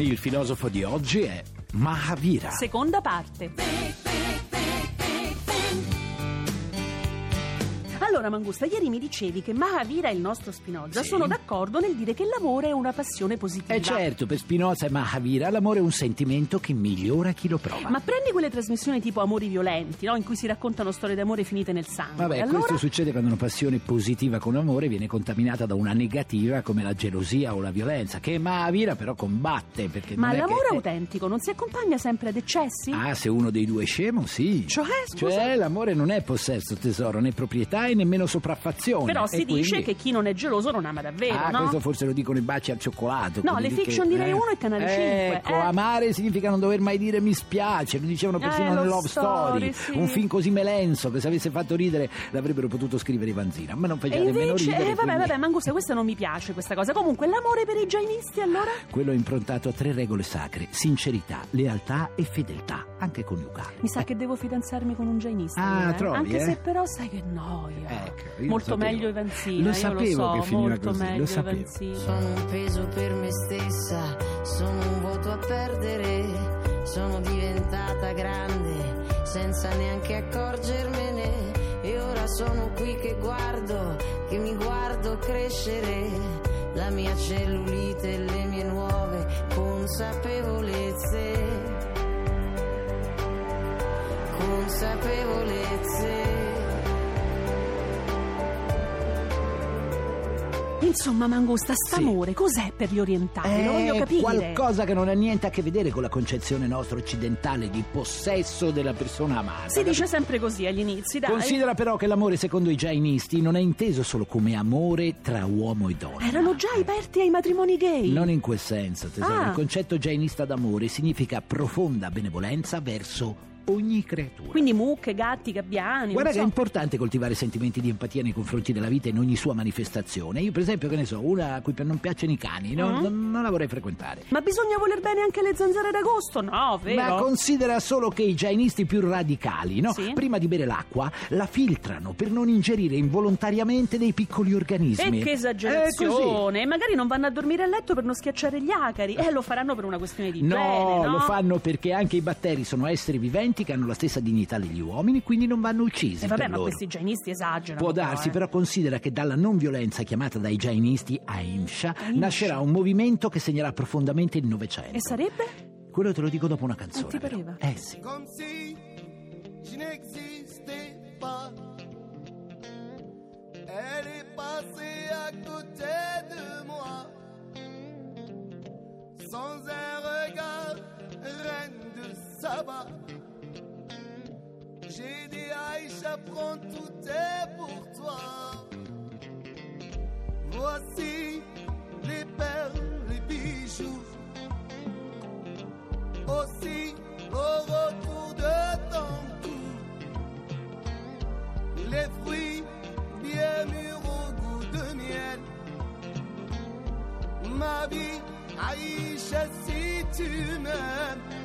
Il filosofo di oggi è Mahavira. Seconda parte. Allora, Mangusta, ieri mi dicevi che Mahavira e il nostro Spinoza Sì. sono d'accordo nel dire che l'amore è una passione positiva. E certo, per Spinoza e Mahavira l'amore è un sentimento che migliora chi lo prova. Ma prendi quelle trasmissioni tipo Amori violenti, no? In cui si raccontano storie d'amore finite nel sangue. Vabbè, allora... questo succede quando una passione positiva con amore viene contaminata da una negativa come la gelosia o la violenza, che Mahavira però combatte perché Ma l'amore che... autentico non si accompagna sempre ad eccessi? Ah, se uno dei due è scemo, sì. Cioè, scusa? Cioè, l'amore non è possesso, tesoro, né proprietà e nemmeno sopraffazione. Però si dice quindi- che chi non è geloso non ama davvero, Ah, no? questo forse lo dicono i baci al cioccolato. No, le fiction di Rai eh. 1 e Canale 5, Ecco, eh. amare significa non dover mai dire mi spiace, lo dicevano persino Eh, nel Love Story. Story, sì. Un film così melenso che se avesse fatto ridere l'avrebbero potuto scrivere i Vanzina, ma non faceva nemmeno ridere. eh, vabbè, quindi- vabbè, Mangusta, questa non mi piace questa cosa. Comunque, l'amore per i giainisti, allora? Quello è improntato a tre regole sacre: sincerità, lealtà e fedeltà, anche coniugale. Mi sa che devo fidanzarmi con un giainista. Ah, eh. trovi, Anche eh? se però sai che noia. Ecco, molto meglio Evanzina, Lo io sapevo lo so, che finiva molto così, lo meglio sapevo. Evanzina. Sono un peso per me stessa, sono un voto a perdere, sono diventata grande senza neanche accorgermene e ora sono qui che guardo, che mi guardo crescere, la mia cellulite e le mie nuove consapevolezze, consapevolezze. Insomma, Mangusta, Sì. st'amore cos'è per gli orientali? Lo voglio È capire. qualcosa che non ha niente a che vedere con la concezione nostra occidentale di possesso della persona amata. Si dice sempre così agli inizi, dai. Considera però che l'amore secondo i jainisti non è inteso solo come amore tra uomo e donna. Erano già aperti ai matrimoni gay. Non in quel senso, tesoro. Ah. Il concetto jainista d'amore significa profonda benevolenza verso ogni creatura. Quindi mucche, gatti, gabbiani. Guarda che è so. importante coltivare sentimenti di empatia nei confronti della vita in ogni sua manifestazione. Io, per esempio, che ne so, una a cui non piacciono i cani, no? Mm. non, non la vorrei frequentare. Ma bisogna voler bene anche le zanzare d'agosto? No, vero? Ma considera solo che i jainisti più radicali, no? Sì. Prima di bere l'acqua, la filtrano per non ingerire involontariamente dei piccoli organismi. E che È esagerazione! E magari non vanno a dormire a letto per non schiacciare gli acari. E lo faranno per una questione di. No, igiene, no? lo fanno perché anche i batteri sono esseri viventi che hanno la stessa dignità degli uomini, quindi non vanno uccisi. E vabbè, per ma loro. questi gianisti esagerano. Può darsi, eh. però considera che dalla non violenza chiamata dai jainisti Ahimsa. nascerà un movimento che segnerà profondamente il Novecento. E sarebbe? Quello te lo dico dopo una canzone. Non ti però. pareva? Eh sì. comme si je n'existais pas. Elle est passée à côté de moi, sans un regard, reine de Saba. J'ai dit Aïcha, prends tout est pour toi. Voici les perles, les bijoux aussi au retour de ton cou. Les fruits bien mûrs au goût de miel. Ma vie, Aïcha, si tu m'aimes.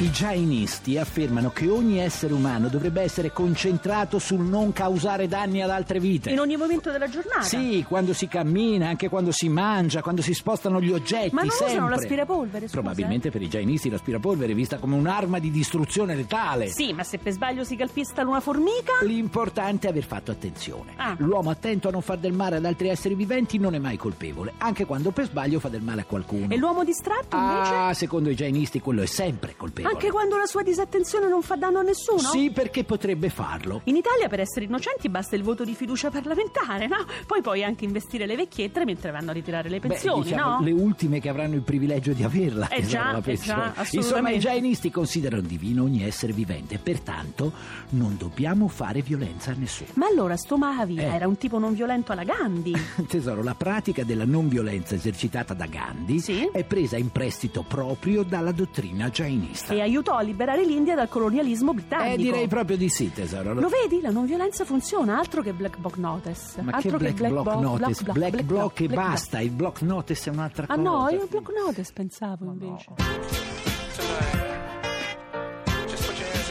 I jainisti affermano che ogni essere umano dovrebbe essere concentrato sul non causare danni ad altre vite. In ogni momento della giornata? Sì, quando si cammina, anche quando si mangia, quando si spostano gli oggetti. Ma non sempre. usano l'aspirapolvere, scusa, Probabilmente per i jainisti l'aspirapolvere è vista come un'arma di distruzione letale. Sì, ma se per sbaglio si calpestano una formica? L'importante è aver fatto attenzione. Ah. L'uomo attento a non far del male ad altri esseri viventi non è mai colpevole, anche quando per sbaglio fa del male a qualcuno. E l'uomo distratto invece? Ah, secondo i jainisti quello è sempre colpevole. Anche quando la sua disattenzione non fa danno a nessuno? Sì, perché potrebbe farlo. In Italia per essere innocenti basta il voto di fiducia parlamentare, no? Poi puoi anche investire le vecchiette mentre vanno a ritirare le pensioni, Beh, diciamo, no? le ultime che avranno il privilegio di averla. Eh tesoro, già, la eh già, Insomma, i jainisti considerano divino ogni essere vivente, pertanto non dobbiamo fare violenza a nessuno. Ma allora sto Mahavira Eh. era un tipo non violento alla Gandhi. Tesoro, la pratica della non violenza esercitata da Gandhi Sì? è presa in prestito proprio dalla dottrina jainista. Aiutò a liberare l'India dal colonialismo britannico. Eh, direi proprio di sì, tesoro. Lo vedi? La non violenza funziona, altro che Black Bloc Notice. Ma altro che black, block Bo- notice? Bloc- Black, Black block e Black basta, il block notice è un'altra Ah cosa. no, io Block Notice pensavo invece.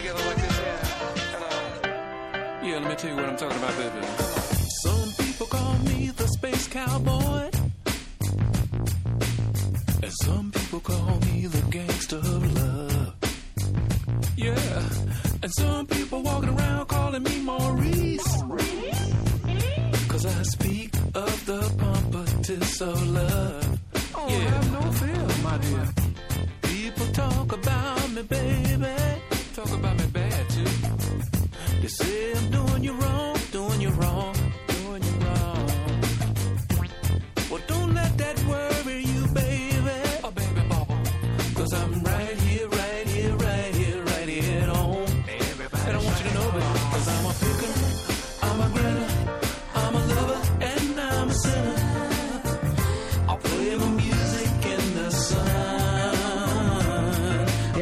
Yeah. And, uh, yeah, let me tell you what I'm talking about, baby. Some people call me the space cowboy. And some people call me the gangster of love. Yeah. And some people walking around calling me Maurice. Cause I speak of the pompatus of love. Oh, yeah. have no fear, my dear. People talk about me, baby.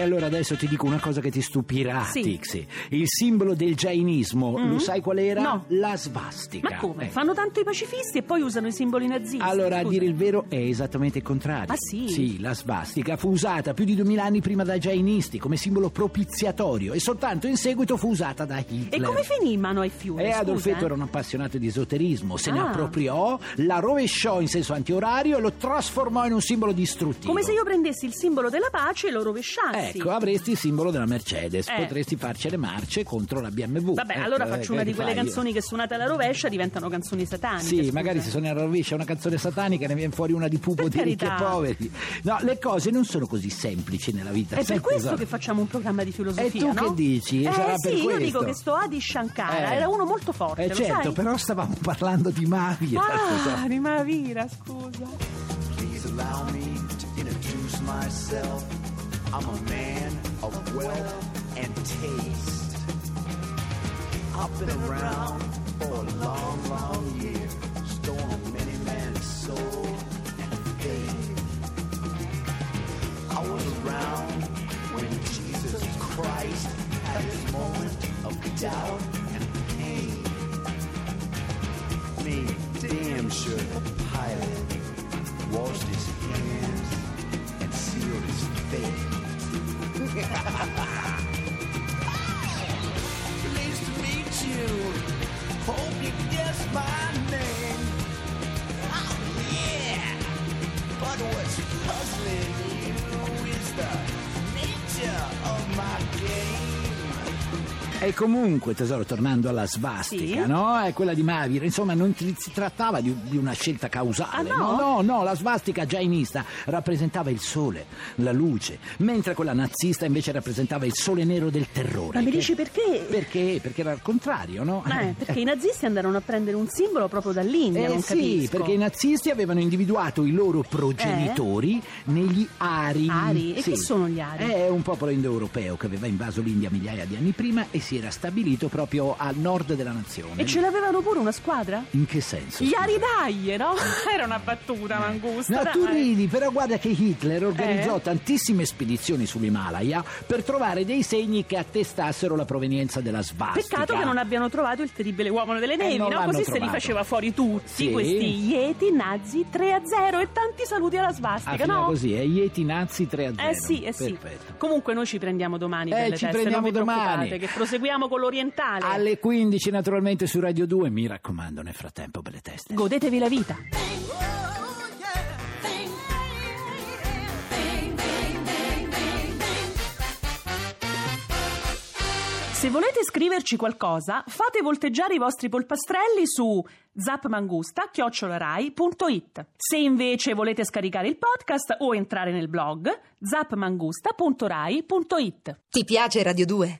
Allora adesso ti dico una cosa che ti stupirà, Sì. Tixi. Il simbolo del jainismo, lo sai qual era? No. La svastica. Ma come? Eh. Fanno tanto i pacifisti e poi usano i simboli nazisti. Allora, a Scusa. dire il vero, è esattamente il contrario. Ah, sì? Sì, la svastica fu usata più di duemila anni prima dai jainisti come simbolo propiziatorio e soltanto in seguito fu usata da Hitler. E come finì in mano ai fiumi? E scusa, Adolfetto eh? era un appassionato di esoterismo, se ne Ah. appropriò, la rovesciò in senso antiorario e lo trasformò in un simbolo distruttivo. Come se io prendessi il simbolo della pace e lo rovesciassi. Ecco, avresti il simbolo della Mercedes, Eh. potresti farci le marce contro la BMW. Vabbè, Ecco, allora eh, faccio una di quelle fai? canzoni che suonate alla rovescia diventano canzoni sataniche. Sì, scusa. magari se suoni alla rovescia una canzone satanica ne viene fuori una di pupo di ricchi e poveri. No, le cose non sono così semplici nella vita. È per questo tesoro. che facciamo un programma di filosofia, E tu no? che dici? Eh Sarà sì, per io dico che sto Adi Shankara Eh. era uno molto forte, Eh lo certo, sai? però stavamo parlando di tesoro. Ah, di Mahavira, scusa. Please allow me to introduce myself. I'm a man of wealth and taste. I've been around for a long, long year, stolen many men's soul and faith. I was around when Jesus Christ had his moment of doubt and pain. Me, damn sure the pilot washed his E comunque, tesoro, tornando alla svastica, Sì. no? È quella di Mahavira. Insomma, non si trattava di, di una scelta causale. Ah, no? no, no, la svastica jainista rappresentava il sole, la luce, mentre quella nazista invece rappresentava il sole nero del terrore. Ma mi che- dici perché? Perché? Perché era il contrario, no? Eh, perché i nazisti andarono a prendere un simbolo proprio dall'India, Eh non sì, capisco. perché i nazisti avevano individuato i loro progenitori negli Ari. Ari? E Sì. chi sono gli Ari? È un popolo indoeuropeo che aveva invaso l'India migliaia di anni prima e si era stabilito proprio al nord della nazione. E ce l'avevano pure una squadra? In che senso? Gli? Aridaglie, no? Era una battuta, Mangusta. No, tu ridi, però guarda che Hitler organizzò Eh? tantissime spedizioni sull'Himalaya per trovare dei segni che attestassero la provenienza della svastica. Peccato che non abbiano trovato il terribile uomo delle nevi, Eh, no? Così se li trovato. faceva fuori tutti Sì. questi Yeti nazi 3 a 0 e tanti saluti alla Ah, svastica, finiva no? così, è Yeti Nazi 3 a 0. Eh sì, eh sì. Perfetto. Comunque noi ci prendiamo domani Eh, per le ci teste, prendiamo domani. che proseguiamo con l'orientale. Alle 15 naturalmente su Radio 2, mi raccomando nel frattempo per le teste. Godetevi la vita. Se volete scriverci qualcosa, fate volteggiare i vostri polpastrelli su zapmangusta.it. Se invece volete scaricare il podcast o entrare nel blog, zapmangusta.rai.it. Ti piace Radio 2?